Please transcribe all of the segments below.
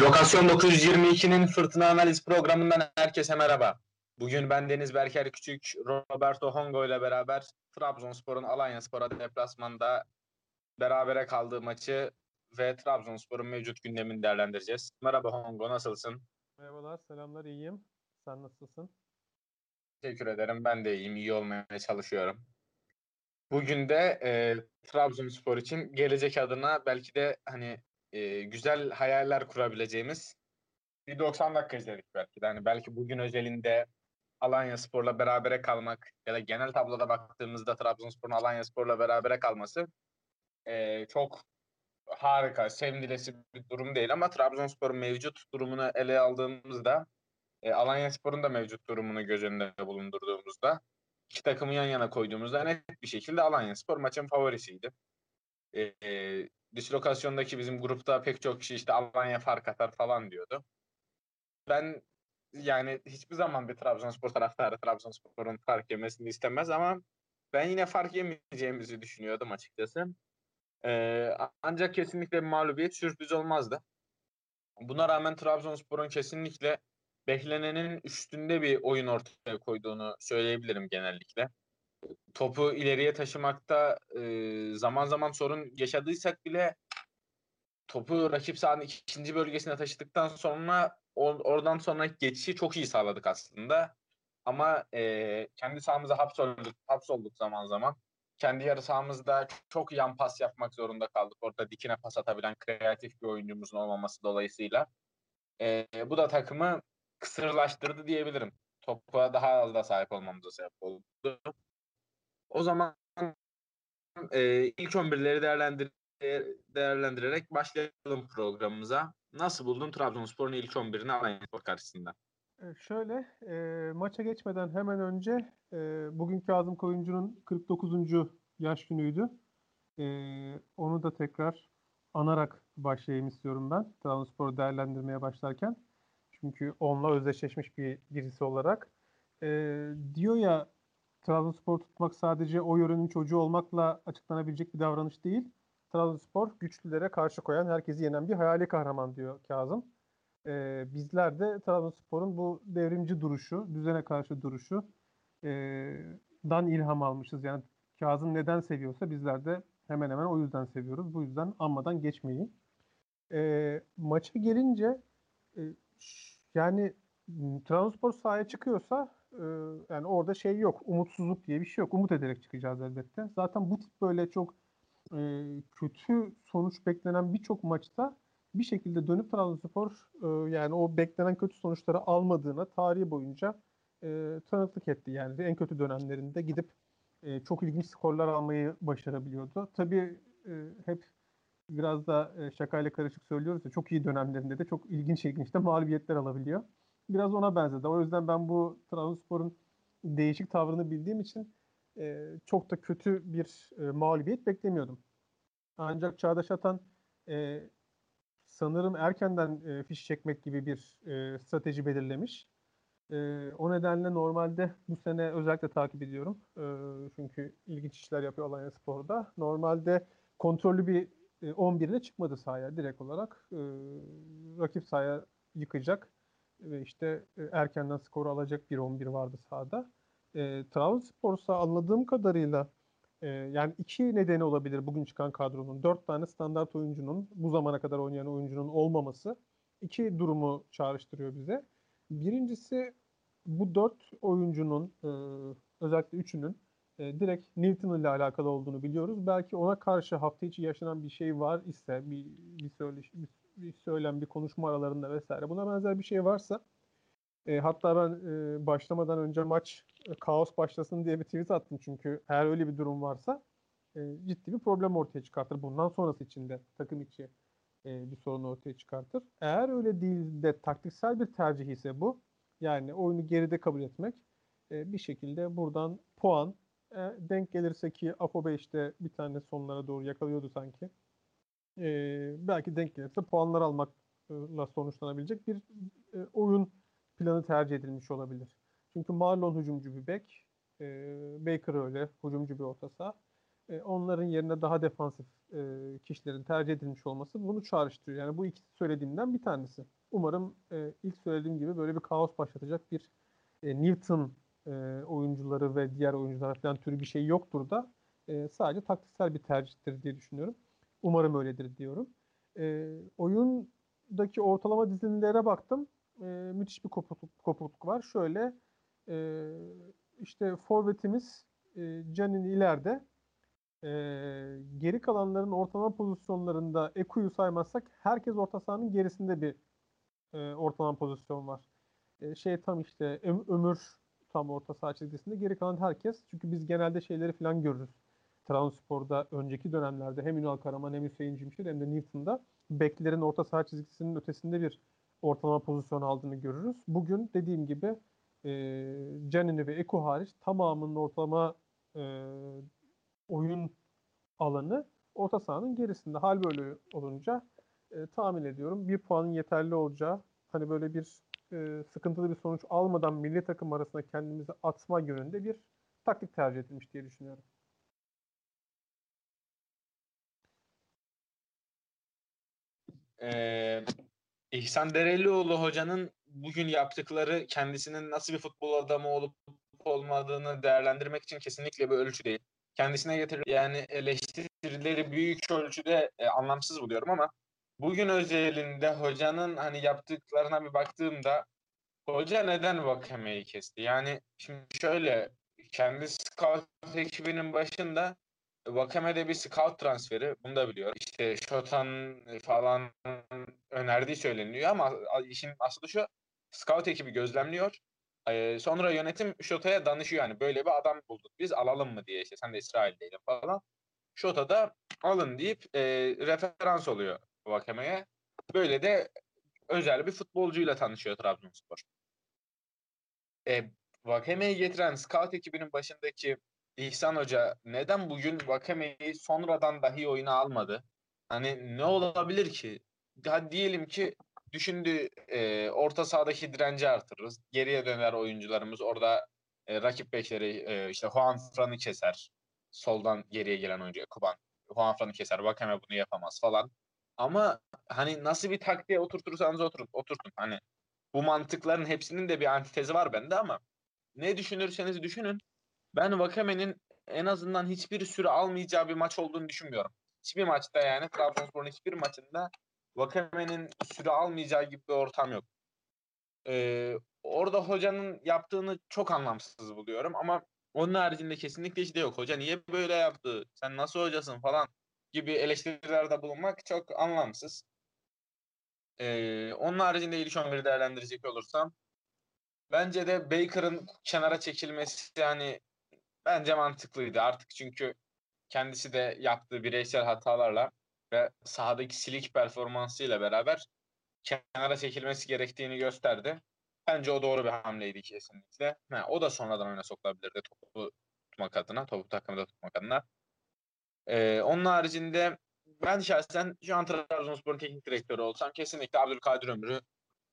Lokasyon 922'nin fırtına analiz programından herkese merhaba. Bugün ben Deniz Berker Küçük, Roberto Hongo ile beraber Trabzonspor'un Alanya Spor'a deplasmanda berabere kaldığı maçı ve Trabzonspor'un mevcut gündemini değerlendireceğiz. Merhaba Hongo, nasılsın? Merhabalar, selamlar, iyiyim. Sen nasılsın? Teşekkür ederim, ben de iyiyim, iyi olmaya çalışıyorum. Bugün de e, Trabzonspor için gelecek adına belki de hani e, güzel hayaller kurabileceğimiz bir 90 dakika izledik belki de. Hani belki bugün özelinde Alanya Spor'la berabere kalmak ya da genel tabloda baktığımızda Trabzonspor'un Alanya Spor'la berabere kalması e, çok harika, sevindilesi bir durum değil ama Trabzonspor'un mevcut durumunu ele aldığımızda e, Alanya Spor'un da mevcut durumunu göz önünde bulundurduğumuzda iki takımı yan yana koyduğumuzda net bir şekilde Alanya Spor maçın favorisiydi. E, e, dislokasyondaki bizim grupta pek çok kişi işte Alanya fark atar falan diyordu. Ben yani hiçbir zaman bir Trabzonspor taraftarı Trabzonspor'un fark yemesini istemez ama ben yine fark yemeyeceğimizi düşünüyordum açıkçası. Ee, ancak kesinlikle bir mağlubiyet sürpriz olmazdı. Buna rağmen Trabzonspor'un kesinlikle beklenenin üstünde bir oyun ortaya koyduğunu söyleyebilirim genellikle. Topu ileriye taşımakta e, zaman zaman sorun yaşadıysak bile topu rakip sahanın ikinci bölgesine taşıdıktan sonra or, oradan sonra geçişi çok iyi sağladık aslında. Ama e, kendi sahamıza hapsolduk, hapsolduk zaman zaman. Kendi yarı sahamızda çok yan pas yapmak zorunda kaldık. Orada dikine pas atabilen kreatif bir oyuncumuzun olmaması dolayısıyla. E, bu da takımı kısırlaştırdı diyebilirim. Topa daha az da sahip olmamıza sebep oldu. O zaman e, ilk 11'leri değerlendir değerlendirerek başlayalım programımıza. Nasıl buldun Trabzonspor'un ilk 11'ini Alanyaspor karşısında? E, şöyle, e, maça geçmeden hemen önce e, bugün Kazım Koyuncu'nun 49. yaş günüydü. E, onu da tekrar anarak başlayayım istiyorum ben Trabzonspor'u değerlendirmeye başlarken. Çünkü onunla özdeşleşmiş bir birisi olarak. E, diyor ya Trabzonspor tutmak sadece o yörenin çocuğu olmakla açıklanabilecek bir davranış değil. Trabzonspor güçlülere karşı koyan, herkesi yenen bir hayali kahraman diyor Kazım. Ee, bizler de Trabzonspor'un bu devrimci duruşu, düzene karşı duruşu e, dan ilham almışız. Yani Kazım neden seviyorsa bizler de hemen hemen o yüzden seviyoruz. Bu yüzden anmadan geçmeyin. E, maça gelince e, yani Trabzonspor sahaya çıkıyorsa yani orada şey yok. Umutsuzluk diye bir şey yok. Umut ederek çıkacağız elbette. Zaten bu tip böyle çok e, kötü sonuç beklenen birçok maçta bir şekilde dönüp Trabzonspor e, yani o beklenen kötü sonuçları almadığına tarihi boyunca e, tanıklık etti. Yani en kötü dönemlerinde gidip e, çok ilginç skorlar almayı başarabiliyordu. Tabii e, hep biraz da e, şakayla karışık söylüyoruz ya çok iyi dönemlerinde de çok ilginç ilginç de mağlubiyetler alabiliyor. Biraz ona benzedi. O yüzden ben bu Trabzonspor'un değişik tavrını bildiğim için e, çok da kötü bir e, mağlubiyet beklemiyordum. Ancak Çağdaş Atan e, sanırım erkenden e, fiş çekmek gibi bir e, strateji belirlemiş. E, o nedenle normalde bu sene özellikle takip ediyorum. E, çünkü ilginç işler yapıyor Alanya Spor'da. Normalde kontrollü bir e, 11 ile çıkmadı sahaya direkt olarak. E, rakip sahaya yıkacak ve işte e, erkenden skoru alacak bir 11 vardı sahada. E, Trabzonspor'sa anladığım kadarıyla e, yani iki nedeni olabilir bugün çıkan kadronun. Dört tane standart oyuncunun, bu zamana kadar oynayan oyuncunun olmaması iki durumu çağrıştırıyor bize. Birincisi bu dört oyuncunun e, özellikle üçünün e, direkt Newton ile alakalı olduğunu biliyoruz. Belki ona karşı hafta içi yaşanan bir şey var ise bir, bir, söyleş, bir, bir söylem, bir konuşma aralarında vesaire buna benzer bir şey varsa e, hatta ben e, başlamadan önce maç e, kaos başlasın diye bir tweet attım çünkü eğer öyle bir durum varsa e, ciddi bir problem ortaya çıkartır. Bundan sonrası için de takım içi e, bir sorun ortaya çıkartır. Eğer öyle değil de taktiksel bir tercih ise bu yani oyunu geride kabul etmek e, bir şekilde buradan puan e, denk gelirse ki Apo 5'te bir tane sonlara doğru yakalıyordu sanki. E, belki denk gelirse puanlar almakla sonuçlanabilecek bir e, oyun planı tercih edilmiş olabilir. Çünkü Marlon hücumcu bir bek. E, Baker öyle hücumcu bir orta saha. e, onların yerine daha defansif e, kişilerin tercih edilmiş olması bunu çağrıştırıyor. Yani bu iki söylediğimden bir tanesi. Umarım e, ilk söylediğim gibi böyle bir kaos başlatacak bir e, Newton e, oyuncuları ve diğer oyuncular falan türü bir şey yoktur da e, sadece taktiksel bir tercihtir diye düşünüyorum. Umarım öyledir diyorum. E, oyundaki ortalama dizilimlere baktım. E, müthiş bir kopukluk, kopukluk var. Şöyle e, işte forvetimiz e, Canin ileride e, geri kalanların ortalama pozisyonlarında Eku'yu saymazsak herkes orta sahanın gerisinde bir e, ortalama pozisyon var. E, şey tam işte Ömür tam orta saha çizgisinde geri kalan herkes. Çünkü biz genelde şeyleri falan görürüz. Trabzonspor'da önceki dönemlerde hem Ünal Karaman hem Hüseyin Cimşir hem de Newton'da beklerin orta saha çizgisinin ötesinde bir ortalama pozisyon aldığını görürüz. Bugün dediğim gibi e, Canini ve Eko hariç tamamının ortalama e, oyun alanı orta sahanın gerisinde. Hal böyle olunca e, tahmin ediyorum bir puanın yeterli olacağı hani böyle bir e, sıkıntılı bir sonuç almadan milli takım arasında kendimizi atma yönünde bir taktik tercih edilmiş diye düşünüyorum. Ee, İhsan Derelioğlu hocanın bugün yaptıkları kendisinin nasıl bir futbol adamı olup olmadığını değerlendirmek için kesinlikle bir ölçü değil. Kendisine getirir yani eleştirileri büyük ölçüde e, anlamsız buluyorum ama bugün özelinde hocanın hani yaptıklarına bir baktığımda hoca neden Vakame'yi kesti? Yani şimdi şöyle kendi scout ekibinin başında Vakame de bir scout transferi. Bunu da biliyor. İşte Shotan falan önerdiği söyleniyor ama işin aslı şu. Scout ekibi gözlemliyor. Sonra yönetim Şota'ya danışıyor yani böyle bir adam bulduk biz alalım mı diye işte sen de İsrail'deydin falan. Şota da alın deyip e, referans oluyor Vakame'ye. Böyle de özel bir futbolcuyla tanışıyor Trabzonspor. E, Vakame'yi getiren scout ekibinin başındaki İhsan Hoca neden bugün Vakame'yi sonradan dahi oyuna almadı? Hani ne olabilir ki? Hadi diyelim ki düşündü e, orta sahadaki direnci artırırız. Geriye döner oyuncularımız orada e, rakip bekleri e, işte Juan Fran'ı keser. Soldan geriye gelen oyuncu Kuban. Juan Fran'ı keser. Vakame bunu yapamaz falan. Ama hani nasıl bir taktiğe oturtursanız oturun, oturtun. Hani bu mantıkların hepsinin de bir antitezi var bende ama ne düşünürseniz düşünün ben Vakame'nin en azından hiçbir süre almayacağı bir maç olduğunu düşünmüyorum. Hiçbir maçta yani Trabzonspor'un hiçbir maçında Vakame'nin süre almayacağı gibi bir ortam yok. Ee, orada hocanın yaptığını çok anlamsız buluyorum ama onun haricinde kesinlikle de yok. Hoca niye böyle yaptı? Sen nasıl hocasın falan gibi eleştirilerde bulunmak çok anlamsız. Ee, onun haricinde ilk 11'i değerlendirecek olursam bence de Baker'ın kenara çekilmesi yani bence mantıklıydı artık çünkü kendisi de yaptığı bireysel hatalarla ve sahadaki silik performansıyla beraber kenara çekilmesi gerektiğini gösterdi. Bence o doğru bir hamleydi kesinlikle. Ha, o da sonradan oyuna sokulabilirdi topu tutmak adına, topu takımda tutmak adına. Ee, onun haricinde ben şahsen şu an Trabzonspor'un teknik direktörü olsam kesinlikle Abdülkadir Ömür'ü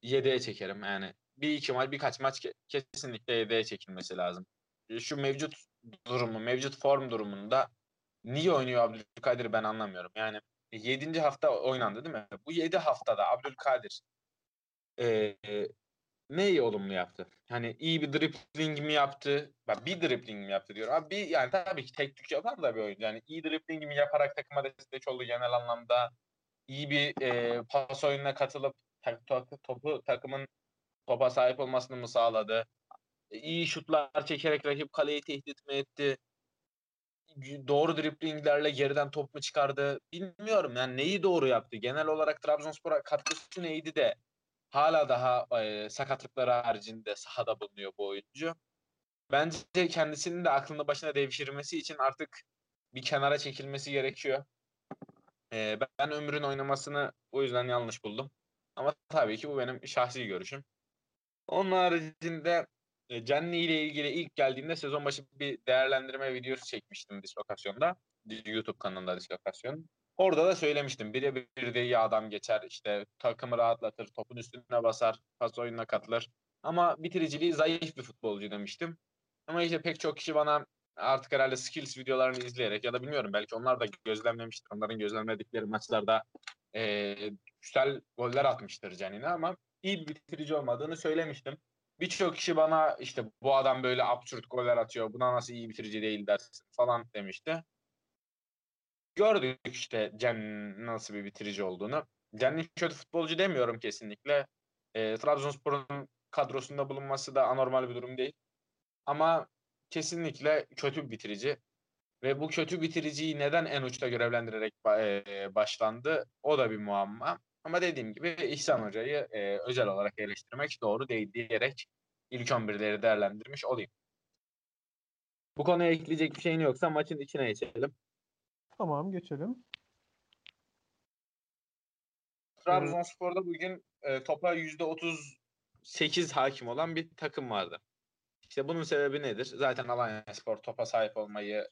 yedeğe çekerim. Yani bir iki maç, birkaç maç kesinlikle yedeğe çekilmesi lazım. Şu mevcut durumu, mevcut form durumunda niye oynuyor Abdülkadir ben anlamıyorum. Yani 7. hafta oynandı değil mi? Bu 7 haftada Abdülkadir e, neyi olumlu yaptı? Hani iyi bir dribbling mi yaptı? Ben bir dribbling mi yaptı diyorum. Abi bir, yani tabii ki tek tük yapar da bir oyuncu. Yani iyi dribbling mi yaparak takıma destek oldu genel anlamda. İyi bir e, pas oyununa katılıp topu, topu takımın topa sahip olmasını mı sağladı? İyi şutlar çekerek rakip kaleyi tehdit mi etti? doğru driplinglerle geriden top mu çıkardı bilmiyorum. Yani neyi doğru yaptı? Genel olarak Trabzonspor'a katkısı neydi de hala daha e, sakatlıkları haricinde sahada bulunuyor bu oyuncu. Bence kendisinin de aklını başına devşirmesi için artık bir kenara çekilmesi gerekiyor. E, ben Ömür'ün oynamasını o yüzden yanlış buldum. Ama tabii ki bu benim şahsi görüşüm. Onun haricinde e, Canli ile ilgili ilk geldiğinde sezon başı bir değerlendirme videosu çekmiştim dislokasyonda. YouTube kanalında dislokasyon. Orada da söylemiştim. Birebir de iyi adam geçer. işte takımı rahatlatır. Topun üstüne basar. Pas oyununa katılır. Ama bitiriciliği zayıf bir futbolcu demiştim. Ama işte pek çok kişi bana Artık herhalde skills videolarını izleyerek ya da bilmiyorum belki onlar da gözlemlemiştir. Onların gözlemledikleri maçlarda e, güzel goller atmıştır Canine ama iyi bir bitirici olmadığını söylemiştim. Birçok kişi bana işte bu adam böyle absürt goller atıyor. Buna nasıl iyi bitirici değil dersin falan demişti. Gördük işte Cem nasıl bir bitirici olduğunu. Cem'in kötü futbolcu demiyorum kesinlikle. E, Trabzonspor'un kadrosunda bulunması da anormal bir durum değil. Ama kesinlikle kötü bir bitirici. Ve bu kötü bitiriciyi neden en uçta görevlendirerek e, başlandı? O da bir muamma. Ama dediğim gibi İhsan Hoca'yı e, özel olarak eleştirmek doğru değil diyerek ilk 11'leri değerlendirmiş olayım. Bu konuya ekleyecek bir şeyin yoksa maçın içine geçelim. Tamam geçelim. Trabzonspor'da bugün e, topa %38 hakim olan bir takım vardı. İşte bunun sebebi nedir? Zaten Alanya Spor topa sahip olmayı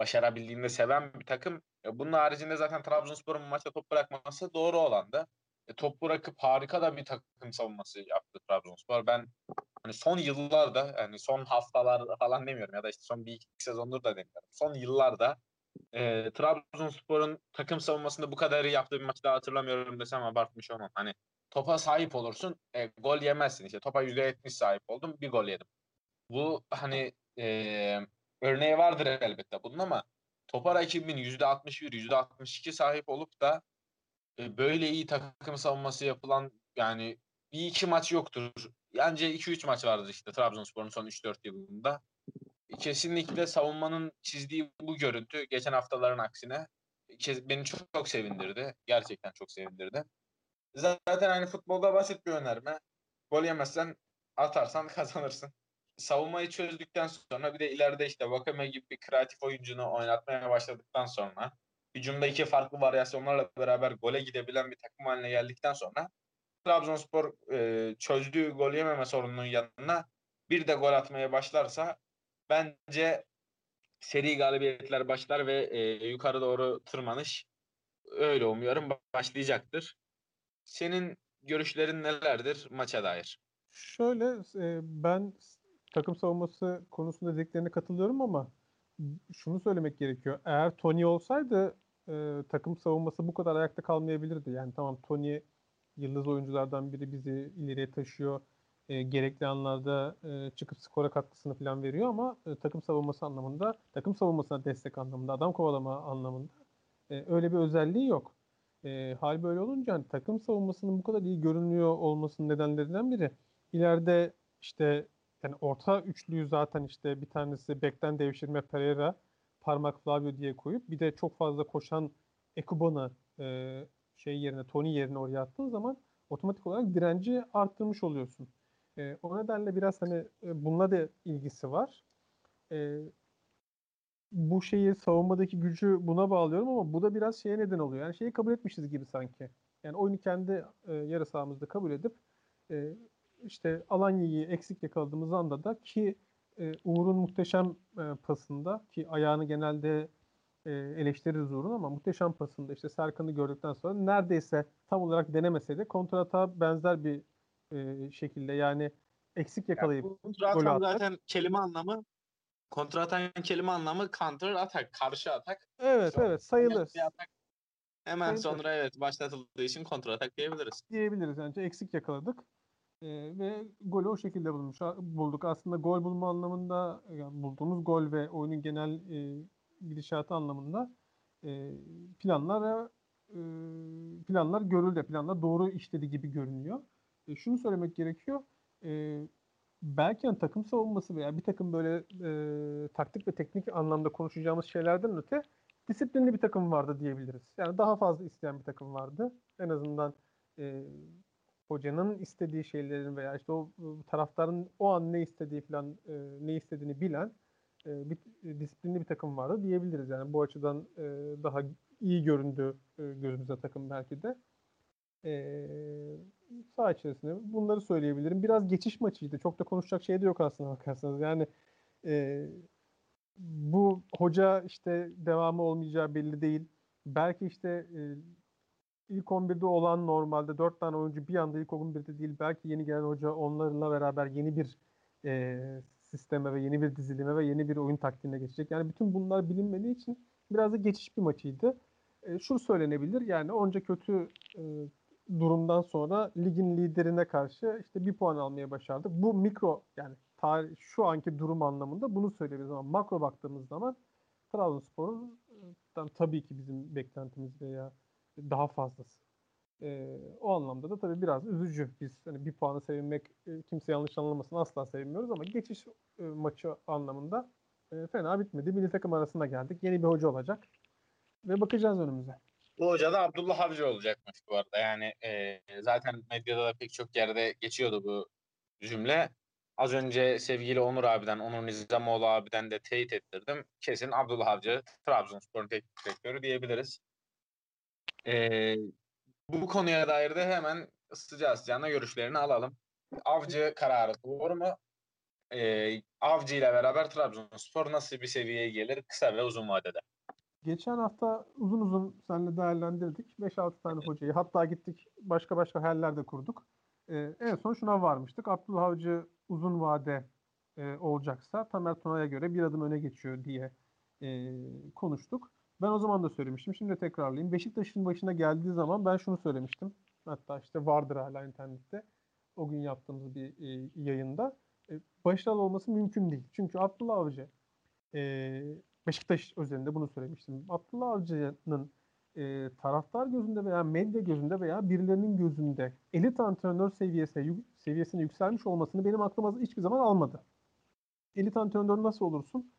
başarabildiğinde seven bir takım. E, bunun haricinde zaten Trabzonspor'un maçta top bırakması doğru olandı. E, top bırakıp harika da bir takım savunması yaptı Trabzonspor. Ben hani son yıllarda yani son haftalar falan demiyorum ya da işte son bir iki sezondur da demiyorum. Son yıllarda e, Trabzonspor'un takım savunmasında bu kadar iyi yaptığı bir maçı daha hatırlamıyorum desem abartmış olmam. Hani topa sahip olursun, e, gol yemezsin işte. Topa %70 sahip oldum, bir gol yedim. Bu hani e, örneği vardır elbette bunun ama topa rakibin %61, %62 sahip olup da e, böyle iyi takım savunması yapılan yani bir iki maç yoktur. Bence 2-3 maç vardır işte Trabzonspor'un son 3-4 yılında. Kesinlikle savunmanın çizdiği bu görüntü geçen haftaların aksine beni çok, çok sevindirdi. Gerçekten çok sevindirdi. Zaten hani futbolda basit bir önerme. Gol yemezsen atarsan kazanırsın. Savunmayı çözdükten sonra bir de ileride işte Wakame gibi bir kreatif oyuncunu oynatmaya başladıktan sonra hücumda iki farklı varyasyonlarla beraber gole gidebilen bir takım haline geldikten sonra Trabzonspor e, çözdüğü gol yememe sorununun yanına bir de gol atmaya başlarsa bence seri galibiyetler başlar ve e, yukarı doğru tırmanış öyle umuyorum başlayacaktır. Senin görüşlerin nelerdir maça dair? Şöyle e, ben takım savunması konusunda dediklerine katılıyorum ama şunu söylemek gerekiyor. Eğer Tony olsaydı e, takım savunması bu kadar ayakta kalmayabilirdi. Yani tamam Tony yıldız oyunculardan biri bizi ileriye taşıyor. E, gerekli anlarda e, çıkıp skora katkısını falan veriyor ama e, takım savunması anlamında, takım savunmasına destek anlamında, adam kovalama anlamında e, öyle bir özelliği yok. E, hal böyle olunca hani, takım savunmasının bu kadar iyi görünüyor olmasının nedenlerinden biri ileride işte yani orta üçlüyü zaten işte bir tanesi bekten devşirme Pereira, parmak Flavio diye koyup bir de çok fazla koşan Ekuban'ı e, şey yerine Tony yerine oraya attığın zaman otomatik olarak direnci arttırmış oluyorsun. E, o nedenle biraz hani e, bununla da ilgisi var. E, bu şeyi savunmadaki gücü buna bağlıyorum ama bu da biraz şeye neden oluyor. Yani şeyi kabul etmişiz gibi sanki. Yani oyunu kendi e, yarı sahamızda kabul edip e, işte Alanya'yı eksik yakaladığımız anda da ki e, Uğur'un muhteşem e, pasında ki ayağını genelde e, eleştiririz Uğur'un ama muhteşem pasında işte Serkan'ı gördükten sonra neredeyse tam olarak denemese de kontrata benzer bir e, şekilde yani eksik yakalayıp ya, gol atmak. zaten kelime anlamı kontra atan kelime anlamı counter atak, karşı atak. Evet Sonra evet sayılır. Atak. Hemen sayılır. sonra evet başlatıldığı için kontra atak diyebiliriz. Diyebiliriz yani eksik yakaladık. E, ve golü o şekilde bulmuş, bulduk. Aslında gol bulma anlamında yani bulduğumuz gol ve oyunun genel e, gidişatı anlamında e, planlar e, planlar görüldü. Planlar doğru işledi gibi görünüyor. E, şunu söylemek gerekiyor. E, belki yani takım savunması veya bir takım böyle e, taktik ve teknik anlamda konuşacağımız şeylerden öte disiplinli bir takım vardı diyebiliriz. Yani daha fazla isteyen bir takım vardı. En azından e, hocanın istediği şeylerin veya işte o taraftarın o an ne istediği falan e, ne istediğini bilen e, bir e, disiplinli bir takım vardı diyebiliriz. Yani bu açıdan e, daha iyi göründü e, gözümüze takım belki de. E, saha içerisinde bunları söyleyebilirim. Biraz geçiş maçıydı. Çok da konuşacak şey de yok aslında bakarsanız. Yani e, bu hoca işte devamı olmayacağı belli değil. Belki işte e, ilk 11'de olan normalde 4 tane oyuncu bir anda ilk 11'de değil belki yeni gelen hoca onlarla beraber yeni bir e, sisteme ve yeni bir dizilime ve yeni bir oyun taktiğine geçecek. Yani bütün bunlar bilinmediği için biraz da geçiş bir maçıydı. E, şu söylenebilir yani onca kötü e, durumdan sonra ligin liderine karşı işte bir puan almaya başardık. Bu mikro yani tarih, şu anki durum anlamında bunu söyleyebiliriz ama makro baktığımız zaman Trabzonspor'dan tabii ki bizim beklentimiz veya daha fazlası. E, o anlamda da tabii biraz üzücü. Biz hani bir puanı sevinmek e, kimse yanlış anlamasın asla sevinmiyoruz ama geçiş e, maçı anlamında e, fena bitmedi. Milli takım arasında geldik. Yeni bir hoca olacak ve bakacağız önümüze. Bu hoca da Abdullah Avcı olacakmış bu arada. Yani e, zaten medyada da pek çok yerde geçiyordu bu cümle. Az önce sevgili Onur abiden, Onur Nizamoğlu abiden de teyit ettirdim. Kesin Abdullah Avcı Trabzonspor'un teknik direktörü diyebiliriz. E, bu konuya dair de hemen sıcağı sıcağına görüşlerini alalım. Avcı kararı doğru mu? E, Avcı ile beraber Trabzonspor nasıl bir seviyeye gelir kısa ve uzun vadede? Geçen hafta uzun uzun seninle değerlendirdik. 5-6 tane hocayı. Hatta gittik başka başka hayaller kurduk. Ee, en son şuna varmıştık. Abdullah Avcı uzun vade e, olacaksa Tamer Tuna'ya göre bir adım öne geçiyor diye e, konuştuk. Ben o zaman da söylemiştim. Şimdi tekrarlayayım. Beşiktaş'ın başına geldiği zaman ben şunu söylemiştim. Hatta işte vardır hala internette. O gün yaptığımız bir e, yayında. E, başarılı olması mümkün değil. Çünkü Abdullah Avcı e, Beşiktaş özelinde bunu söylemiştim. Abdullah Avcı'nın e, taraftar gözünde veya medya gözünde veya birilerinin gözünde elit antrenör seviyesine, seviyesine yükselmiş olmasını benim aklıma hiçbir zaman almadı. Elit antrenör nasıl olursun?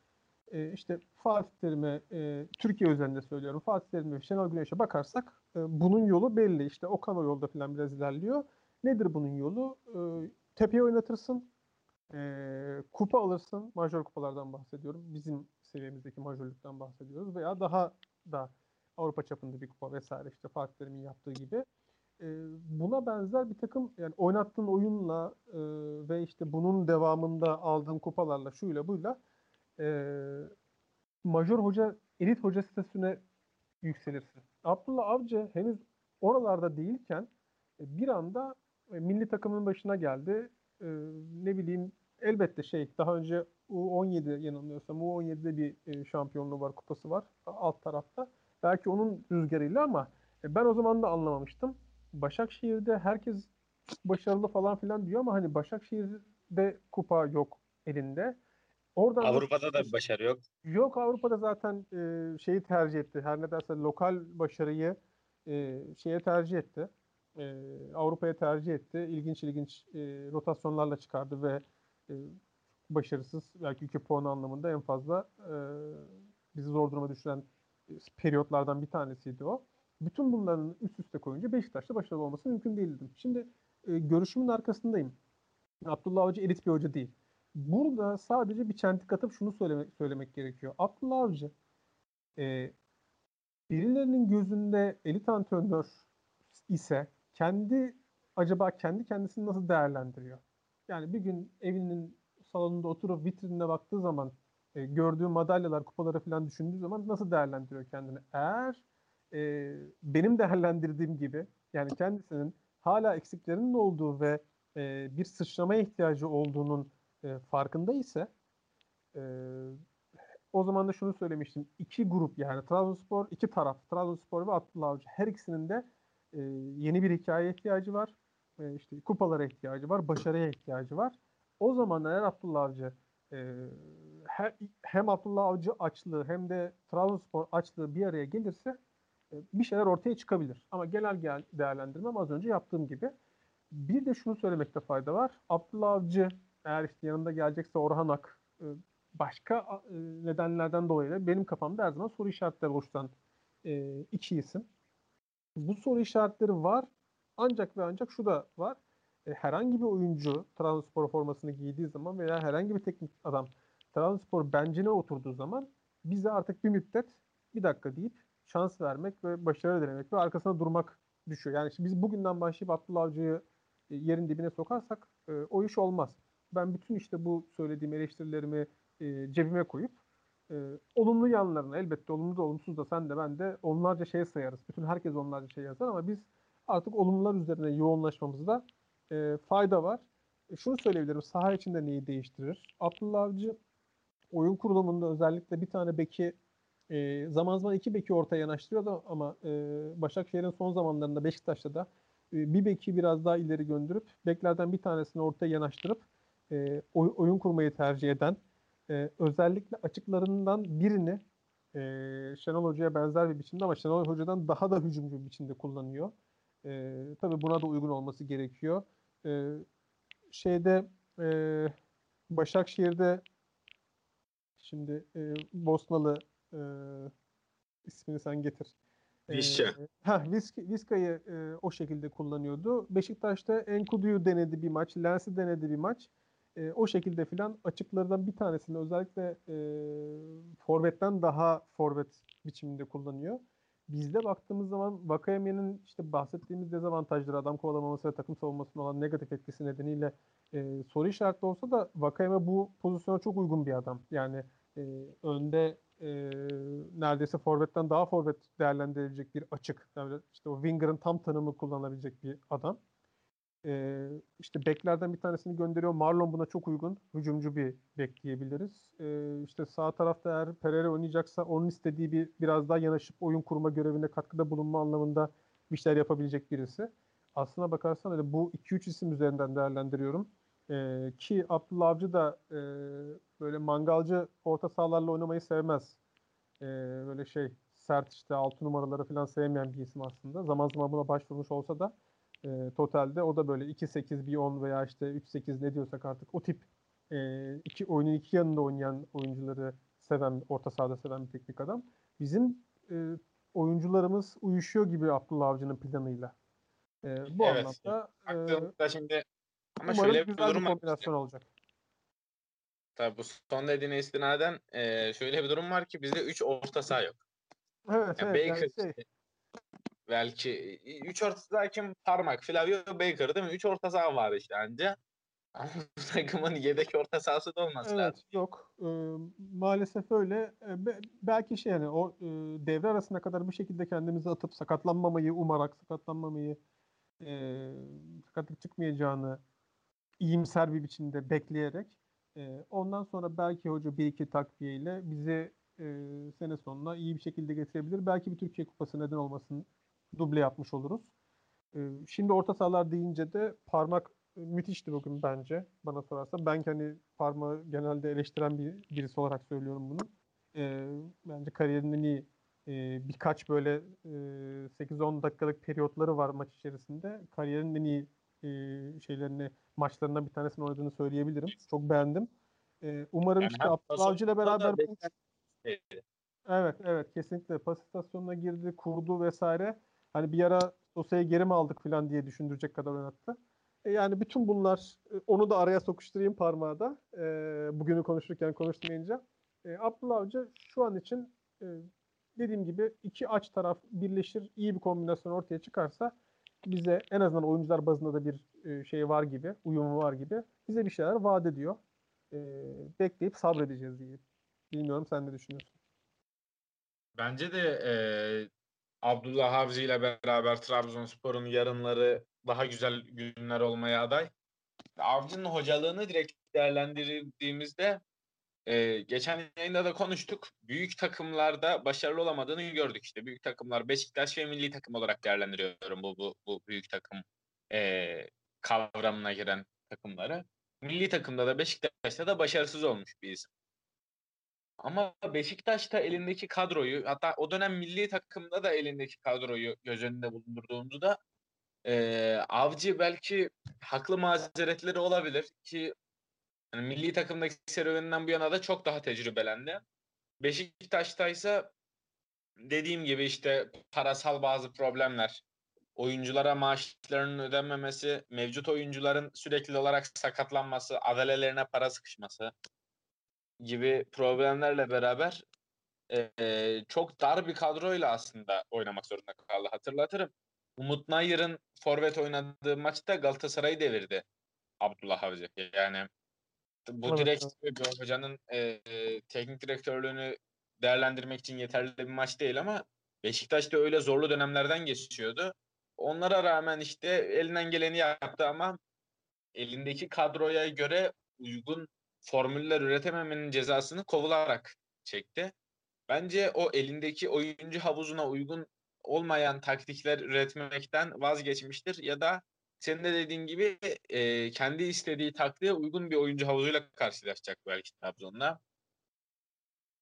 E, işte Fatih Terim'e, e, Türkiye özelinde söylüyorum. Fatih Terim'e Şenol Güneş'e bakarsak e, bunun yolu belli. İşte Okan o yolda falan biraz ilerliyor. Nedir bunun yolu? E, tepeye oynatırsın, e, kupa alırsın. Major kupalardan bahsediyorum. Bizim seviyemizdeki majörlükten bahsediyoruz. Veya daha da Avrupa çapında bir kupa vesaire işte Fatih Terim'in yaptığı gibi. E, buna benzer bir takım yani oynattığın oyunla e, ve işte bunun devamında aldığın kupalarla şuyla buyla e, majör hoca, elit hoca statüsüne yükselirsin. Abdullah Avcı henüz oralarda değilken e, bir anda e, milli takımın başına geldi. E, ne bileyim elbette şey daha önce U17 yanılmıyorsam U17'de bir e, şampiyonluğu var, kupası var alt tarafta. Belki onun rüzgarıyla ama e, ben o zaman da anlamamıştım. Başakşehir'de herkes başarılı falan filan diyor ama hani Başakşehir'de kupa yok elinde. Oradan Avrupa'da da bir başarı yok. Yok Avrupa'da zaten e, şeyi tercih etti. Her ne derse lokal başarıyı e, şeye tercih etti. E, Avrupa'ya tercih etti. İlginç ilginç e, rotasyonlarla çıkardı ve e, başarısız belki 2 puan anlamında en fazla e, bizi zor duruma düşüren periyotlardan bir tanesiydi o. Bütün bunların üst üste koyunca Beşiktaş'ta başarılı olması mümkün değildi. Şimdi e, görüşümün arkasındayım. Abdullah Avcı elit bir hoca değil. Burada sadece bir çentik atıp şunu söylemek, söylemek gerekiyor. Abdullah Avcı e, birilerinin gözünde elit antrenör ise kendi acaba kendi kendisini nasıl değerlendiriyor? Yani bir gün evinin salonunda oturup vitrinine baktığı zaman e, gördüğü madalyalar, kupaları falan düşündüğü zaman nasıl değerlendiriyor kendini? Eğer e, benim değerlendirdiğim gibi yani kendisinin hala eksiklerinin olduğu ve e, bir sıçramaya ihtiyacı olduğunun e, farkında ise e, o zaman da şunu söylemiştim. İki grup yani Trabzonspor iki taraf. Trabzonspor ve Abdullah Avcı. Her ikisinin de e, yeni bir hikaye ihtiyacı var. E, işte kupalara ihtiyacı var. Başarıya ihtiyacı var. O zaman eğer Abdullah Avcı e, hem Abdullah Avcı açlığı hem de Trabzonspor açlığı bir araya gelirse e, bir şeyler ortaya çıkabilir. Ama genel değerlendirmem az önce yaptığım gibi. Bir de şunu söylemekte fayda var. Abdullah Avcı eğer işte yanında gelecekse Orhan Ak e, başka e, nedenlerden dolayı da benim kafamda her zaman soru işaretleri oluşturan e, iki isim. Bu soru işaretleri var. Ancak ve ancak şu da var. herhangi bir oyuncu Trabzonspor formasını giydiği zaman veya herhangi bir teknik adam Trabzonspor bencine oturduğu zaman bize artık bir müddet bir dakika deyip şans vermek ve başarı dilemek ve arkasına durmak düşüyor. Yani işte biz bugünden başlayıp Abdullah Avcı'yı yerin dibine sokarsak o iş olmaz ben bütün işte bu söylediğim eleştirilerimi e, cebime koyup e, olumlu yanlarını elbette olumlu da olumsuz da sen de ben de onlarca şey sayarız. Bütün herkes onlarca şey yazar ama biz artık olumlular üzerine yoğunlaşmamızda e, fayda var. e, şunu söyleyebilirim. Saha içinde neyi değiştirir? Abdullah Avcı oyun kurulumunda özellikle bir tane beki e, zaman zaman iki beki ortaya yanaştırıyordu ama e, Başakşehir'in son zamanlarında Beşiktaş'ta da e, bir beki biraz daha ileri gönderip beklerden bir tanesini ortaya yanaştırıp e, oy, oyun kurmayı tercih eden e, özellikle açıklarından birini e, Şenol Hoca'ya benzer bir biçimde ama Şenol Hoca'dan daha da hücumcu bir biçimde kullanıyor. E, tabii buna da uygun olması gerekiyor. E, şeyde e, Başakşehir'de şimdi e, Bosnalı e, ismini sen getir. Vişça. E, ha, Visk, Viska'yı e, o şekilde kullanıyordu. Beşiktaş'ta Enkudu'yu denedi bir maç, Lens'i denedi bir maç. E, o şekilde filan açıklardan bir tanesini özellikle e, forvetten daha forvet biçiminde kullanıyor. Bizde baktığımız zaman Vakayeme'nin işte bahsettiğimiz dezavantajları adam kovalamaması ve takım savunmasına olan negatif etkisi nedeniyle e, soru işaretli olsa da Vakayeme bu pozisyona çok uygun bir adam. Yani e, önde e, neredeyse forvetten daha forvet değerlendirilecek bir açık. Yani işte o Winger'ın tam tanımı kullanabilecek bir adam. E, işte beklerden bir tanesini gönderiyor. Marlon buna çok uygun. Hücumcu bir bek diyebiliriz. E, işte sağ tarafta eğer Pereira oynayacaksa onun istediği bir biraz daha yanaşıp oyun kurma görevine katkıda bulunma anlamında bir şeyler yapabilecek birisi. Aslına bakarsan öyle bu 2-3 isim üzerinden değerlendiriyorum. Ee, ki Abdullah Avcı da e, böyle mangalcı orta sahalarla oynamayı sevmez. Ee, böyle şey sert işte 6 numaraları falan sevmeyen bir isim aslında. Zaman zaman buna başvurmuş olsa da e, totalde o da böyle 2-8, bir 10 veya işte 3-8 ne diyorsak artık o tip e, iki oyunun iki yanında oynayan oyuncuları seven, orta sahada seven bir teknik adam. Bizim e, oyuncularımız uyuşuyor gibi Abdullah Avcı'nın planıyla. E, bu Evet. anlamda e, şimdi ama şöyle bir güzel bir durum var. kombinasyon olacak. Tabii bu son dediğine istinaden e, şöyle bir durum var ki bizde 3 orta saha yok. Evet, Yani evet. Baker Yani şey, belki 3 orta saha kim? Parmak, Flavio, Baker değil mi? 3 orta saha var işte anca. Ama bu takımın yedek orta sahası da olması evet, lazım. yok. Ee, maalesef öyle. Ee, be- belki şey yani o e, devre arasına kadar bir şekilde kendimizi atıp sakatlanmamayı umarak, sakatlanmamayı e, sakatlık çıkmayacağını iyimser bir biçimde bekleyerek e, ondan sonra belki hoca bir iki takviyeyle bizi e, sene sonuna iyi bir şekilde getirebilir. Belki bir Türkiye Kupası neden olmasın duble yapmış oluruz. E, şimdi orta sahalar deyince de parmak e, müthişti bugün bence bana sorarsa. Ben hani parmağı genelde eleştiren bir birisi olarak söylüyorum bunu. E, bence kariyerinin iyi e, birkaç böyle e, 8-10 dakikalık periyotları var maç içerisinde. Kariyerinin en iyi e, şeylerini maçlarından bir tanesini oynadığını söyleyebilirim. Çok beğendim. E, umarım Yani işte Abdullah Avcı ile beraber. Evet, evet kesinlikle. Pas istasyonuna girdi, kurdu vesaire. Hani bir ara Sosa'yı geri mi aldık falan diye düşündürecek kadar oynattı. E yani bütün bunlar, e, onu da araya sokuşturayım parmağı da. E, bugünü konuşurken konuşmayınca. E, Abdullah Avcı şu an için e, dediğim gibi iki aç taraf birleşir, iyi bir kombinasyon ortaya çıkarsa bize en azından oyuncular bazında da bir e, şey var gibi, uyumu var gibi bize bir şeyler vaat ediyor. E, bekleyip sabredeceğiz diye. Bilmiyorum sen ne düşünüyorsun? Bence de e, Abdullah Avcı ile beraber Trabzonspor'un yarınları daha güzel günler olmaya aday. Avcı'nın hocalığını direkt değerlendirdiğimizde e, geçen yayında da konuştuk. Büyük takımlarda başarılı olamadığını gördük işte. Büyük takımlar Beşiktaş ve milli takım olarak değerlendiriyorum bu bu, bu büyük takım e, kavramına giren takımları. Milli takımda da Beşiktaş'ta da başarısız olmuş bir isim. Ama Beşiktaş'ta elindeki kadroyu hatta o dönem milli takımda da elindeki kadroyu göz önünde bulundurduğumuzda e, Avcı belki haklı mazeretleri olabilir ki yani milli takımdaki serüveninden bu yana da çok daha tecrübelendi. Beşiktaş'ta ise dediğim gibi işte parasal bazı problemler, oyunculara maaşlarının ödenmemesi, mevcut oyuncuların sürekli olarak sakatlanması, adalelerine para sıkışması gibi problemlerle beraber e, çok dar bir kadroyla aslında oynamak zorunda kaldı. Hatırlatırım. Umut Nayır'ın forvet oynadığı maçta Galatasaray'ı devirdi Abdullah Avcı. Yani bu Evet, direkt bir hocanın e, e, teknik direktörlüğünü değerlendirmek için yeterli bir maç değil ama Beşiktaş da öyle zorlu dönemlerden geçiyordu. Onlara rağmen işte elinden geleni yaptı ama elindeki kadroya göre uygun formüller üretememenin cezasını kovularak çekti. Bence o elindeki oyuncu havuzuna uygun olmayan taktikler üretmekten vazgeçmiştir ya da senin de dediğin gibi e, kendi istediği taktiğe uygun bir oyuncu havuzuyla karşılaşacak belki Trabzon'la.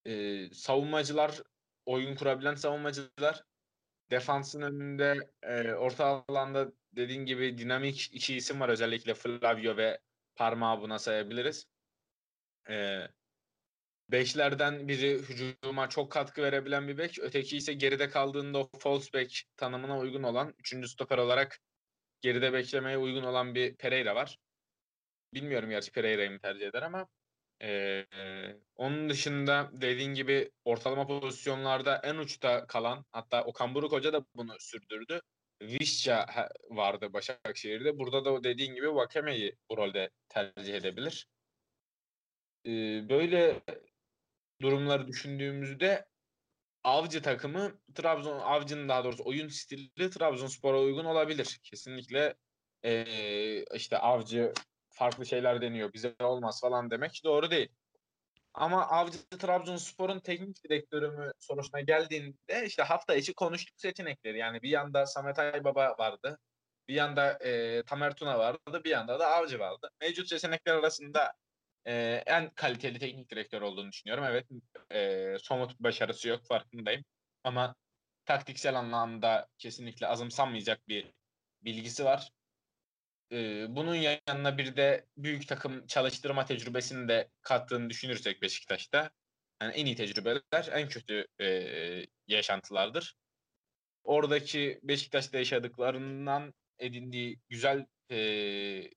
E, savunmacılar, oyun kurabilen savunmacılar defansın önünde e, orta alanda dediğin gibi dinamik iki isim var özellikle Flavio ve Parmağı buna sayabiliriz. E, Beşlerden biri hücuma çok katkı verebilen bir bek. Öteki ise geride kaldığında o false back tanımına uygun olan, üçüncü stoper olarak geride beklemeye uygun olan bir Pereira var. Bilmiyorum gerçi Pereira'yı mı tercih eder ama ee, onun dışında dediğin gibi ortalama pozisyonlarda en uçta kalan hatta Okan Buruk Hoca da bunu sürdürdü. Visca vardı Başakşehir'de. Burada da dediğin gibi Vakeme'yi bu rolde tercih edebilir. Ee, böyle durumları düşündüğümüzde Avcı takımı Trabzon Avcı'nın daha doğrusu oyun stili Trabzonspor'a uygun olabilir. Kesinlikle ee, işte Avcı farklı şeyler deniyor. Bize olmaz falan demek doğru değil. Ama Avcı Trabzonspor'un teknik direktörü mü sorusuna geldiğinde işte hafta içi konuştuk seçenekleri. Yani bir yanda Samet Aybaba vardı. Bir yanda e, Tamer Tuna vardı. Bir yanda da Avcı vardı. Mevcut seçenekler arasında en kaliteli teknik direktör olduğunu düşünüyorum. Evet e, somut başarısı yok farkındayım. Ama taktiksel anlamda kesinlikle azımsanmayacak bir bilgisi var. E, bunun yanına bir de büyük takım çalıştırma tecrübesini de kattığını düşünürsek Beşiktaş'ta yani en iyi tecrübeler en kötü e, yaşantılardır. Oradaki Beşiktaş'ta yaşadıklarından edindiği güzel e,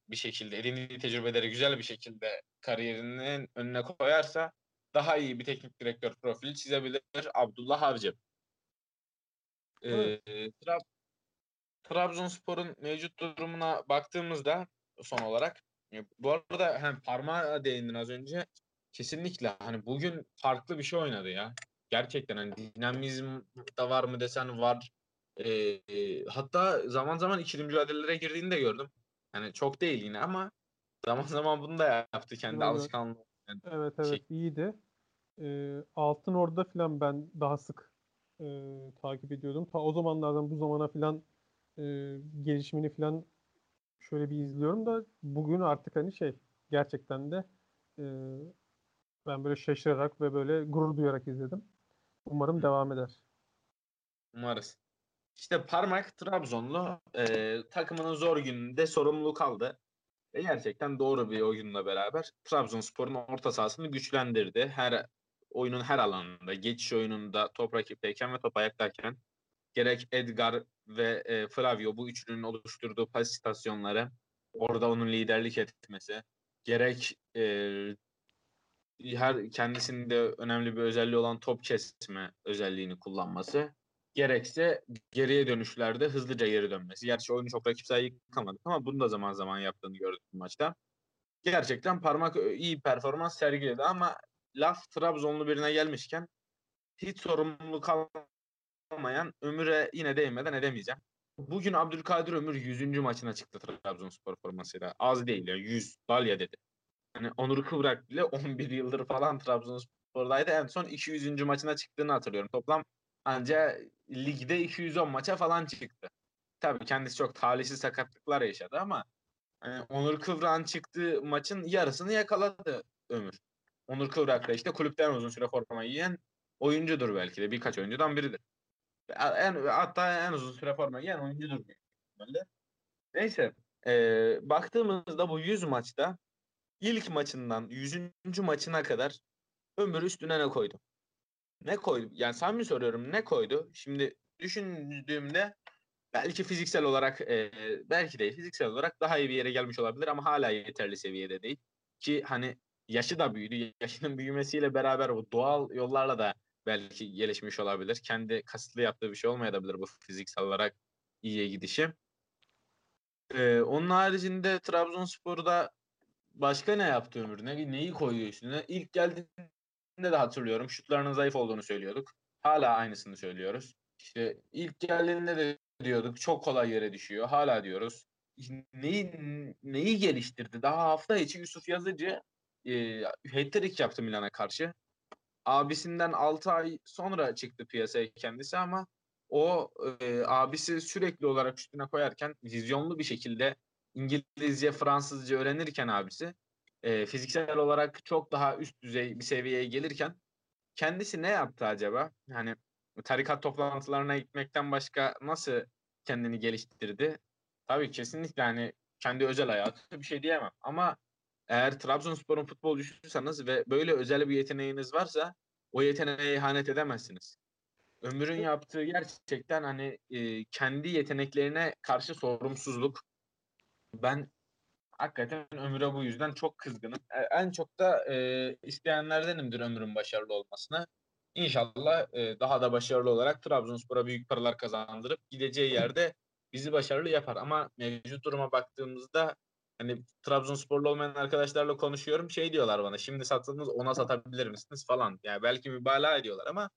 bir şekilde, edindiği tecrübeleri güzel bir şekilde kariyerinin önüne koyarsa daha iyi bir teknik direktör profili çizebilir Abdullah Avcı. Evet. E, Trab Trabzonspor'un mevcut durumuna baktığımızda son olarak e, bu arada hem parmağa değindin az önce kesinlikle hani bugün farklı bir şey oynadı ya. Gerçekten hani dinamizm da var mı desen var. E, e, hatta zaman zaman ikili mücadelelere girdiğini de gördüm. Yani çok değil yine ama zaman zaman bunu da yaptı kendi evet. alışkanlığı. Yani evet evet şey. iyiydi. E, Altın Orada falan ben daha sık e, takip ediyordum. Ta o zamanlardan bu zamana falan e, gelişimini falan şöyle bir izliyorum da bugün artık hani şey gerçekten de e, ben böyle şaşırarak ve böyle gurur duyarak izledim. Umarım Hı. devam eder. Umarız. İşte Parmak Trabzonlu e, takımının zor gününde sorumluluk aldı. Ve gerçekten doğru bir oyunla beraber Trabzonspor'un orta sahasını güçlendirdi. Her oyunun her alanında, geçiş oyununda, top rakipteyken ve top ayaktayken gerek Edgar ve e, Flavio bu üçünün oluşturduğu pas istasyonları orada onun liderlik etmesi gerek e, her kendisinde önemli bir özelliği olan top kesme özelliğini kullanması gerekse geriye dönüşlerde hızlıca geri dönmesi. Gerçi oyunu çok rakip sayı yıkamadık ama bunu da zaman zaman yaptığını gördük bu maçta. Gerçekten parmak iyi performans sergiledi ama laf Trabzonlu birine gelmişken hiç sorumluluk almayan Ömür'e yine değinmeden edemeyeceğim. Bugün Abdülkadir Ömür 100. maçına çıktı Trabzonspor formasıyla. Az değil ya 100 dalya dedi. Yani Onur Kıvrak bile 11 yıldır falan Trabzonspor'daydı. En son 200. maçına çıktığını hatırlıyorum. Toplam anca ligde 210 maça falan çıktı. Tabii kendisi çok talihsiz sakatlıklar yaşadı ama yani Onur Kıvrak'ın çıktığı maçın yarısını yakaladı Ömür. Onur Kıvrak da işte kulüpten uzun süre forma giyen oyuncudur belki de birkaç oyuncudan biridir. En, hatta en uzun süre forma giyen oyuncudur. Böyle. Neyse. E, baktığımızda bu 100 maçta ilk maçından 100. maçına kadar Ömür üstüne ne koydu? Ne koydu? Yani samimi soruyorum ne koydu? Şimdi düşündüğümde belki fiziksel olarak e, belki de fiziksel olarak daha iyi bir yere gelmiş olabilir ama hala yeterli seviyede değil. Ki hani yaşı da büyüdü. Yaşının büyümesiyle beraber bu doğal yollarla da belki gelişmiş olabilir. Kendi kasıtlı yaptığı bir şey olmayabilir bu fiziksel olarak iyiye gidişi. Ee, onun haricinde Trabzonspor'da başka ne yaptı Ömür? Ne, neyi koyuyor üstüne? İlk geldiğinde de hatırlıyorum. Şutlarının zayıf olduğunu söylüyorduk. Hala aynısını söylüyoruz. İşte ilk geldiğinde de diyorduk çok kolay yere düşüyor. Hala diyoruz. neyi neyi geliştirdi? Daha hafta içi Yusuf Yazıcı e, hat-trick yaptı Milan'a karşı. Abisinden 6 ay sonra çıktı piyasaya kendisi ama o e, abisi sürekli olarak üstüne koyarken vizyonlu bir şekilde İngilizce, Fransızca öğrenirken abisi e, fiziksel olarak çok daha üst düzey bir seviyeye gelirken kendisi ne yaptı acaba? Yani tarikat toplantılarına gitmekten başka nasıl kendini geliştirdi? Tabii kesinlikle hani kendi özel hayatı bir şey diyemem ama eğer Trabzonspor'un futbolcusuysanız ve böyle özel bir yeteneğiniz varsa o yeteneğe ihanet edemezsiniz. Ömür'ün yaptığı gerçekten hani e, kendi yeteneklerine karşı sorumsuzluk. Ben hakikaten Ömür'e bu yüzden çok kızgınım. E, en çok da e, isteyenlerdenimdir Ömür'ün başarılı olmasını. İnşallah e, daha da başarılı olarak Trabzonspor'a büyük paralar kazandırıp gideceği yerde bizi başarılı yapar. Ama mevcut duruma baktığımızda hani Trabzonsporlu olmayan arkadaşlarla konuşuyorum. Şey diyorlar bana şimdi sattınız ona satabilir misiniz falan. Yani belki mübalağa ediyorlar ama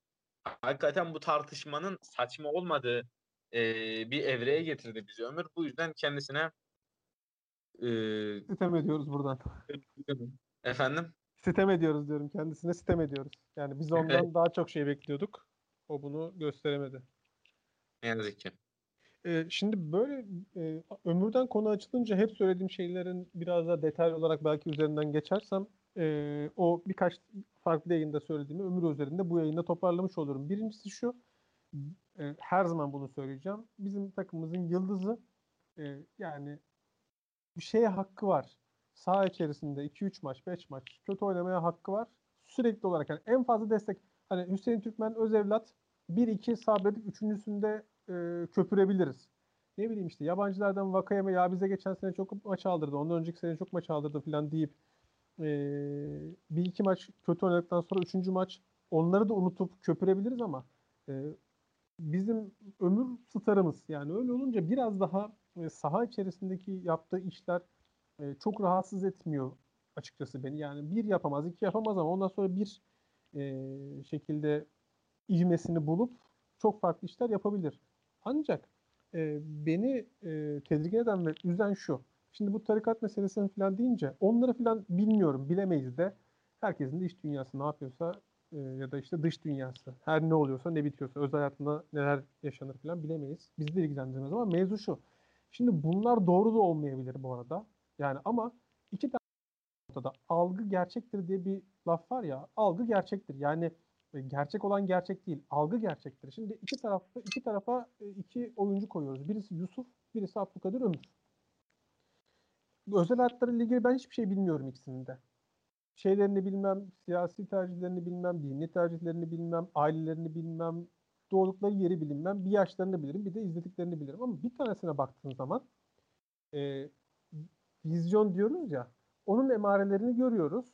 hakikaten bu tartışmanın saçma olmadığı e, bir evreye getirdi bizi Ömür. Bu yüzden kendisine e, Sitem ediyoruz buradan. efendim Sitem ediyoruz diyorum. Kendisine sitem ediyoruz. Yani biz ondan daha çok şey bekliyorduk. O bunu gösteremedi. ne yazık ki. Ee, şimdi böyle e, ömürden konu açılınca hep söylediğim şeylerin biraz daha detaylı olarak belki üzerinden geçersem e, o birkaç farklı yayında söylediğimi ömür üzerinde bu yayında toparlamış olurum. Birincisi şu, e, her zaman bunu söyleyeceğim. Bizim takımımızın yıldızı e, yani bir şeye hakkı var. Saha içerisinde 2-3 maç, 5 maç kötü oynamaya hakkı var. Sürekli olarak yani en fazla destek hani Hüseyin Türkmen öz evlat 1-2 sabredip üçüncüsünde e, köpürebiliriz. Ne bileyim işte yabancılardan Vakayeme ya bize geçen sene çok maç aldırdı. Ondan önceki sene çok maç aldırdı falan deyip e, bir iki maç kötü oynadıktan sonra üçüncü maç onları da unutup köpürebiliriz ama e, bizim ömür starımız yani öyle olunca biraz daha saha içerisindeki yaptığı işler e, çok rahatsız etmiyor açıkçası beni. Yani bir yapamaz, iki yapamaz ama ondan sonra bir e, şekilde ivmesini bulup çok farklı işler yapabilir. Ancak e, beni e, tedirgin eden ve üzen şu. Şimdi bu tarikat meselesini falan deyince onları falan bilmiyorum, bilemeyiz de. Herkesin de iç dünyası ne yapıyorsa ya da işte dış dünyası. Her ne oluyorsa ne bitiyorsa, özel hayatında neler yaşanır falan bilemeyiz. Bizi de ilgilendirmez ama mevzu şu. Şimdi bunlar doğru da olmayabilir bu arada. Yani ama iki tane ortada algı gerçektir diye bir laf var ya. Algı gerçektir. Yani e, gerçek olan gerçek değil. Algı gerçektir. Şimdi iki tarafta iki tarafa e, iki oyuncu koyuyoruz. Birisi Yusuf, birisi Abdülkadir Ömür. Özel hayatlarıyla ilgili ben hiçbir şey bilmiyorum ikisinin de. Şeylerini bilmem, siyasi tercihlerini bilmem, dini tercihlerini bilmem, ailelerini bilmem, doğdukları yeri bilinmem, bir yaşlarını bilirim, bir de izlediklerini bilirim. Ama bir tanesine baktığın zaman e, vizyon diyoruz ya, onun emarelerini görüyoruz.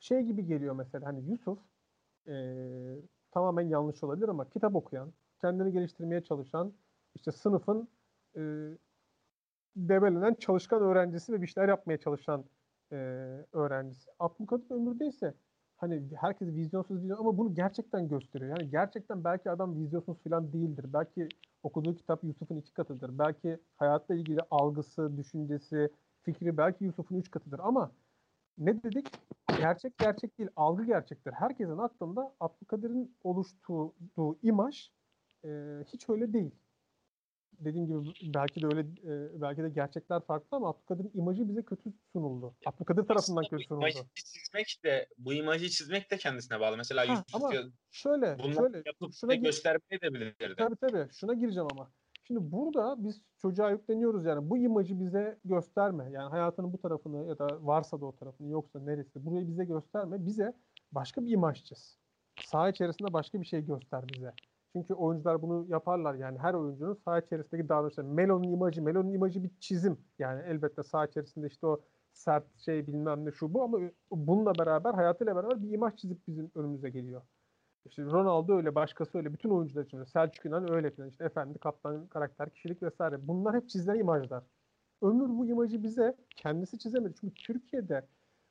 Şey gibi geliyor mesela hani Yusuf e, tamamen yanlış olabilir ama kitap okuyan, kendini geliştirmeye çalışan, işte sınıfın e, debelenen çalışkan öğrencisi ve bir şeyler yapmaya çalışan e, öğrencisi. Abdülkadir Ömür'de ise hani herkes vizyonsuz vizyon ama bunu gerçekten gösteriyor. Yani gerçekten belki adam vizyonsuz falan değildir. Belki okuduğu kitap Yusuf'un iki katıdır. Belki hayatla ilgili algısı, düşüncesi, fikri belki Yusuf'un üç katıdır ama ne dedik? Gerçek gerçek değil, algı gerçektir. Herkesin aklında Abdülkadir'in oluşturduğu imaj e, hiç öyle değil. Dediğim gibi belki de öyle e, belki de gerçekler farklı ama Abdülkadir'in imajı bize kötü sunuldu. Abdülkadir tarafından kötü sunuldu. İmajı çizmek de bu imajı çizmek de kendisine bağlı. Mesela Ha, Yusuf ama diyor, Şöyle, bunları şöyle yapıp şuna göstermeyi de bilirdi. Tabii tabii. Şuna gireceğim ama. Şimdi burada biz çocuğa yükleniyoruz yani. Bu imajı bize gösterme. Yani hayatının bu tarafını ya da varsa da o tarafını yoksa neresi burayı bize gösterme. Bize başka bir imaj çiz. Saha içerisinde başka bir şey göster bize. Çünkü oyuncular bunu yaparlar yani her oyuncunun saha içerisindeki davranışları. Melo'nun imajı, Melo'nun imajı bir çizim. Yani elbette saha içerisinde işte o sert şey bilmem ne şu bu ama bununla beraber hayatıyla beraber bir imaj çizip bizim önümüze geliyor. İşte Ronaldo öyle, başkası öyle, bütün oyuncular için. Selçuk İnan öyle falan. İşte efendi, kaptan, karakter, kişilik vesaire. Bunlar hep çizilen imajlar. Ömür bu imajı bize kendisi çizemedi. Çünkü Türkiye'de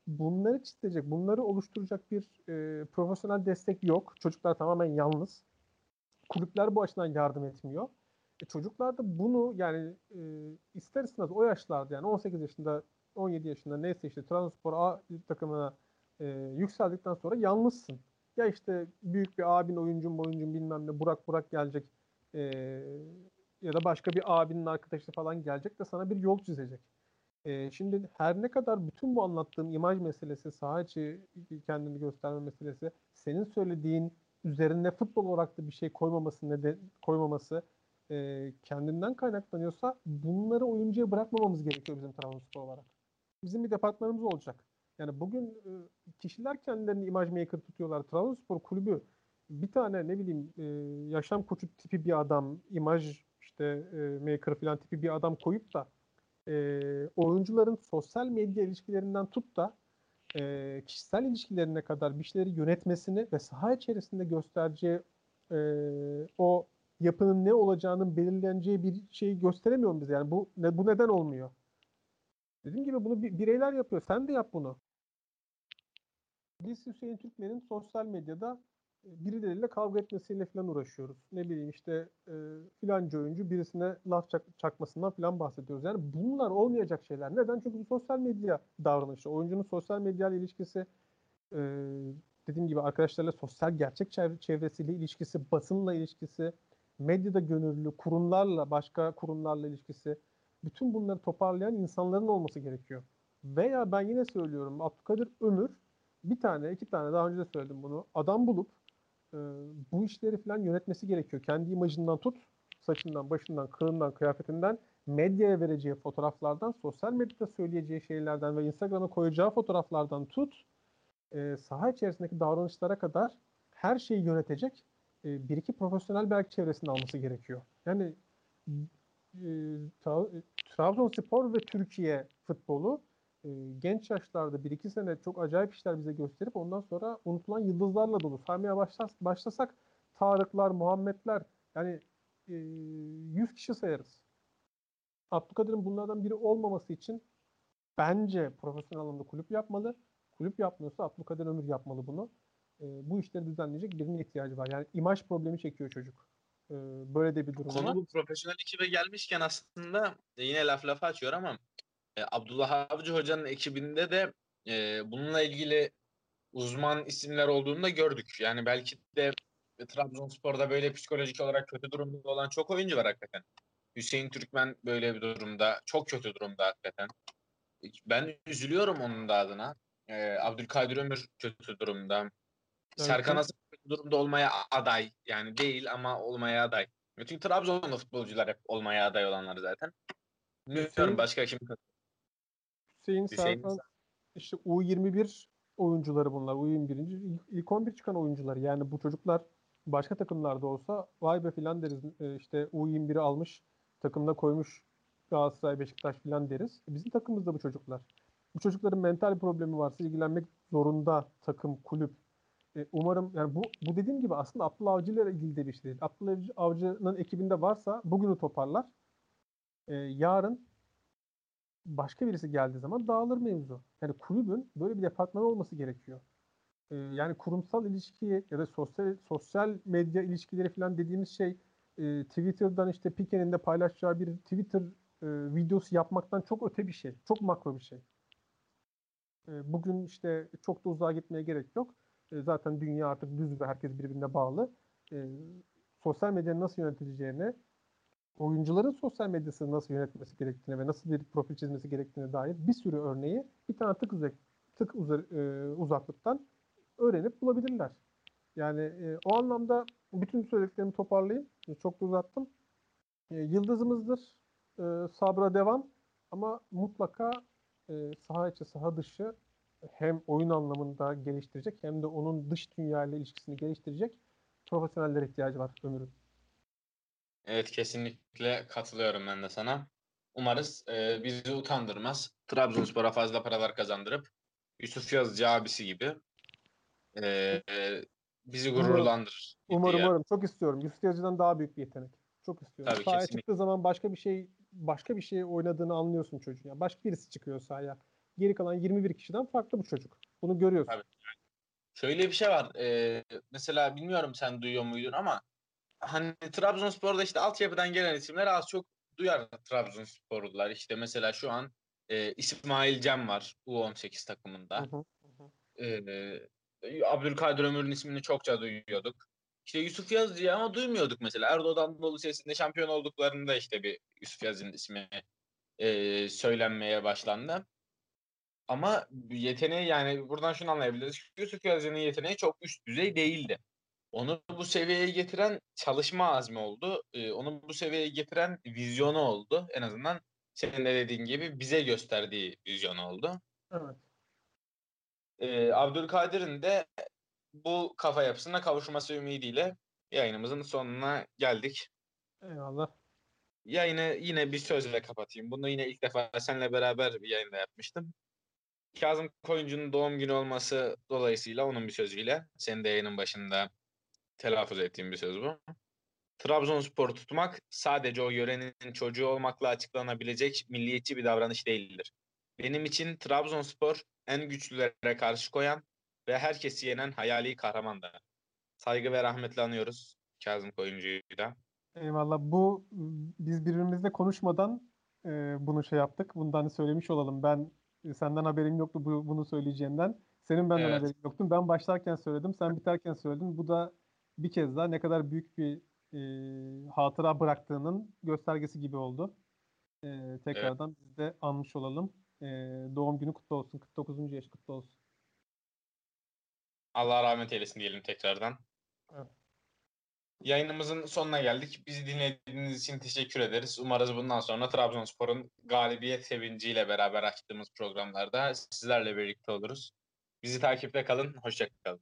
bunları çizecek, bunları oluşturacak bir e, profesyonel destek yok. Çocuklar tamamen yalnız. Kulüpler bu açıdan yardım etmiyor. E, çocuklar da bunu yani e, ister istemez o yaşlarda yani 18 yaşında 17 yaşında neyse işte Trabzonspor A takımına e, yükseldikten sonra yalnızsın. Ya işte büyük bir abin oyuncun oyuncun bilmem ne Burak Burak gelecek e, ya da başka bir abinin arkadaşı falan gelecek de sana bir yol çizecek. E, şimdi her ne kadar bütün bu anlattığım imaj meselesi, saha içi kendini gösterme meselesi, senin söylediğin üzerine futbol olarak da bir şey koymaması neden koymaması e, kendinden kaynaklanıyorsa bunları oyuncuya bırakmamamız gerekiyor bizim Trabzonspor olarak. Bizim bir departmanımız olacak. Yani bugün e, kişiler kendilerini imaj maker tutuyorlar. Trabzonspor kulübü bir tane ne bileyim e, yaşam koçu tipi bir adam, imaj işte e, maker falan tipi bir adam koyup da e, oyuncuların sosyal medya ilişkilerinden tut da e, kişisel ilişkilerine kadar bir şeyleri yönetmesini ve saha içerisinde göstereceği e, o yapının ne olacağının belirleneceği bir şeyi gösteremiyor mu bize? Yani bu ne, bu neden olmuyor? Dediğim gibi bunu bireyler yapıyor. Sen de yap bunu. Biz Hüseyin Türkmen'in sosyal medyada birileriyle kavga etmesiyle falan uğraşıyoruz. Ne bileyim işte e, filanca oyuncu birisine laf çak, çakmasından falan bahsediyoruz. Yani bunlar olmayacak şeyler. Neden? Çünkü bu sosyal medya davranışı. Oyuncunun sosyal medya ile ilişkisi e, dediğim gibi arkadaşlarla sosyal gerçek çevresiyle ilişkisi, basınla ilişkisi, medyada gönüllü, kurumlarla, başka kurumlarla ilişkisi, bütün bunları toparlayan insanların olması gerekiyor. Veya ben yine söylüyorum Abdülkadir Ömür bir tane, iki tane daha önce de söyledim bunu. Adam bulup e, bu işleri falan yönetmesi gerekiyor. Kendi imajından tut, saçından, başından, kılından, kıyafetinden, medyaya vereceği fotoğraflardan, sosyal medyada söyleyeceği şeylerden ve Instagram'a koyacağı fotoğraflardan tut, e, saha içerisindeki davranışlara kadar her şeyi yönetecek e, bir iki profesyonel belki çevresinde alması gerekiyor. Yani e, Trabzonspor ve Türkiye futbolu e, genç yaşlarda bir iki sene çok acayip işler bize gösterip ondan sonra unutulan yıldızlarla dolu. Saymaya başlas, başlasak Tarıklar, Muhammedler yani e, 100 kişi sayarız. Abdülkadir'in bunlardan biri olmaması için bence profesyonel anlamda kulüp yapmalı. Kulüp yapmıyorsa Abdülkadir Ömür yapmalı bunu. E, bu işleri düzenleyecek birinin ihtiyacı var. Yani imaj problemi çekiyor çocuk. E, böyle de bir durum Konu var. bu profesyonel ekibe gelmişken aslında yine laf lafa açıyor ama e, Abdullah Avcı Hoca'nın ekibinde de e, bununla ilgili uzman isimler olduğunu da gördük. Yani belki de Trabzonspor'da böyle psikolojik olarak kötü durumda olan çok oyuncu var hakikaten. Hüseyin Türkmen böyle bir durumda. Çok kötü durumda hakikaten. Ben üzülüyorum onun da adına. Ee, Abdülkadir Ömür kötü durumda. Evet. Serkan Asım kötü durumda olmaya aday. Yani değil ama olmaya aday. Çünkü Trabzonlu futbolcular hep olmaya aday olanlar zaten. Bilmiyorum başka kim Hüseyin, Hüseyin Serkan işte U21 oyuncuları bunlar. U21. ilk 11 çıkan oyuncular. Yani bu çocuklar başka takımlarda olsa vay be filan deriz. E, işte U21'i almış takımda koymuş Galatasaray, Beşiktaş filan deriz. E, bizim takımımızda bu çocuklar. Bu çocukların mental problemi varsa ilgilenmek zorunda takım, kulüp. E, umarım yani bu, bu dediğim gibi aslında Abdullah Avcı ile ilgili de bir şey değil. Abdullah Avcı'nın ekibinde varsa bugünü toparlar. E, yarın başka birisi geldiği zaman dağılır mevzu. Yani kulübün böyle bir departman olması gerekiyor. Ee, yani kurumsal ilişki ya da sosyal sosyal medya ilişkileri falan dediğimiz şey e, Twitter'dan işte Pike'nin de paylaşacağı bir Twitter e, videosu yapmaktan çok öte bir şey. Çok makro bir şey. E, bugün işte çok da uzağa gitmeye gerek yok. E, zaten dünya artık düz ve herkes birbirine bağlı. E, sosyal medyanın nasıl yönetileceğini, oyuncuların sosyal medyasını nasıl yönetmesi gerektiğine ve nasıl bir profil çizmesi gerektiğine dair bir sürü örneği bir tane tık, uzak, tık uzar, e, uzaklıktan öğrenip bulabilirler. Yani e, o anlamda bütün söylediklerimi toparlayayım. Çok da uzattım. E, yıldızımızdır. E, sabra devam. Ama mutlaka e, saha içi saha dışı hem oyun anlamında geliştirecek hem de onun dış dünya ile ilişkisini geliştirecek profesyoneller ihtiyacı var Ömür'ün. Evet kesinlikle katılıyorum ben de sana. Umarız e, bizi utandırmaz. Trabzonspor'a fazla paralar kazandırıp Yusuf Yazıcı abisi gibi e, bizi gururlandırır. Umarım, umarım. Çok istiyorum. Yusuf Yazıcı'dan daha büyük bir yetenek. Çok istiyorum. Tabii, Sahaya kesinlikle. çıktığı zaman başka bir şey başka bir şey oynadığını anlıyorsun çocuğun. Yani başka birisi çıkıyor sahaya. Geri kalan 21 kişiden farklı bu çocuk. Bunu görüyorsun. Tabii. Şöyle bir şey var. Ee, mesela bilmiyorum sen duyuyor muydun ama hani Trabzonspor'da işte altyapıdan gelen isimler az çok duyar Trabzonsporlular. İşte mesela şu an e, İsmail Cem var U18 takımında. Hı hı. E, Abdülkadir Ömür'ün ismini çokça duyuyorduk. İşte Yusuf Yazıcı'yı ama duymuyorduk mesela. Erdoğan Anadolu Lisesi'nde şampiyon olduklarında işte bir Yusuf Yazıcı'nın ismi e, söylenmeye başlandı. Ama yeteneği yani buradan şunu anlayabiliriz. Yusuf Yazıcı'nın yeteneği çok üst düzey değildi. Onu bu seviyeye getiren çalışma azmi oldu. Ee, onu bu seviyeye getiren vizyonu oldu. En azından senin de dediğin gibi bize gösterdiği vizyonu oldu. Evet. Ee, Abdülkadir'in de bu kafa yapısına kavuşması ümidiyle yayınımızın sonuna geldik. Eyvallah. Yayını yine bir sözle kapatayım. Bunu yine ilk defa seninle beraber bir yayında yapmıştım. Kazım Koyuncu'nun doğum günü olması dolayısıyla onun bir sözüyle senin de yayının başında telaffuz ettiğim bir söz bu. Trabzonspor tutmak sadece o yörenin çocuğu olmakla açıklanabilecek milliyetçi bir davranış değildir. Benim için Trabzonspor en güçlülere karşı koyan ve herkesi yenen hayali kahramandır. Saygı ve rahmetle anıyoruz Kazım Koyuncu'yu da. Eyvallah. Bu biz birbirimizle konuşmadan e, bunu şey yaptık. Bundan hani söylemiş olalım. Ben e, senden haberim yoktu bu, bunu söyleyeceğinden. Senin benden Evet. haberin yoktu. Ben başlarken söyledim. Sen biterken söyledin. Bu da bir kez daha ne kadar büyük bir e, hatıra bıraktığının göstergesi gibi oldu. E, tekrardan biz de anmış olalım. E, doğum günü kutlu olsun. 49. yaş kutlu olsun. Allah rahmet eylesin diyelim tekrardan. Evet. Yayınımızın sonuna geldik. Bizi dinlediğiniz için teşekkür ederiz. Umarız bundan sonra Trabzonspor'un galibiyet sevinciyle beraber açtığımız programlarda sizlerle birlikte oluruz. Bizi takipte kalın. Hoşçakalın.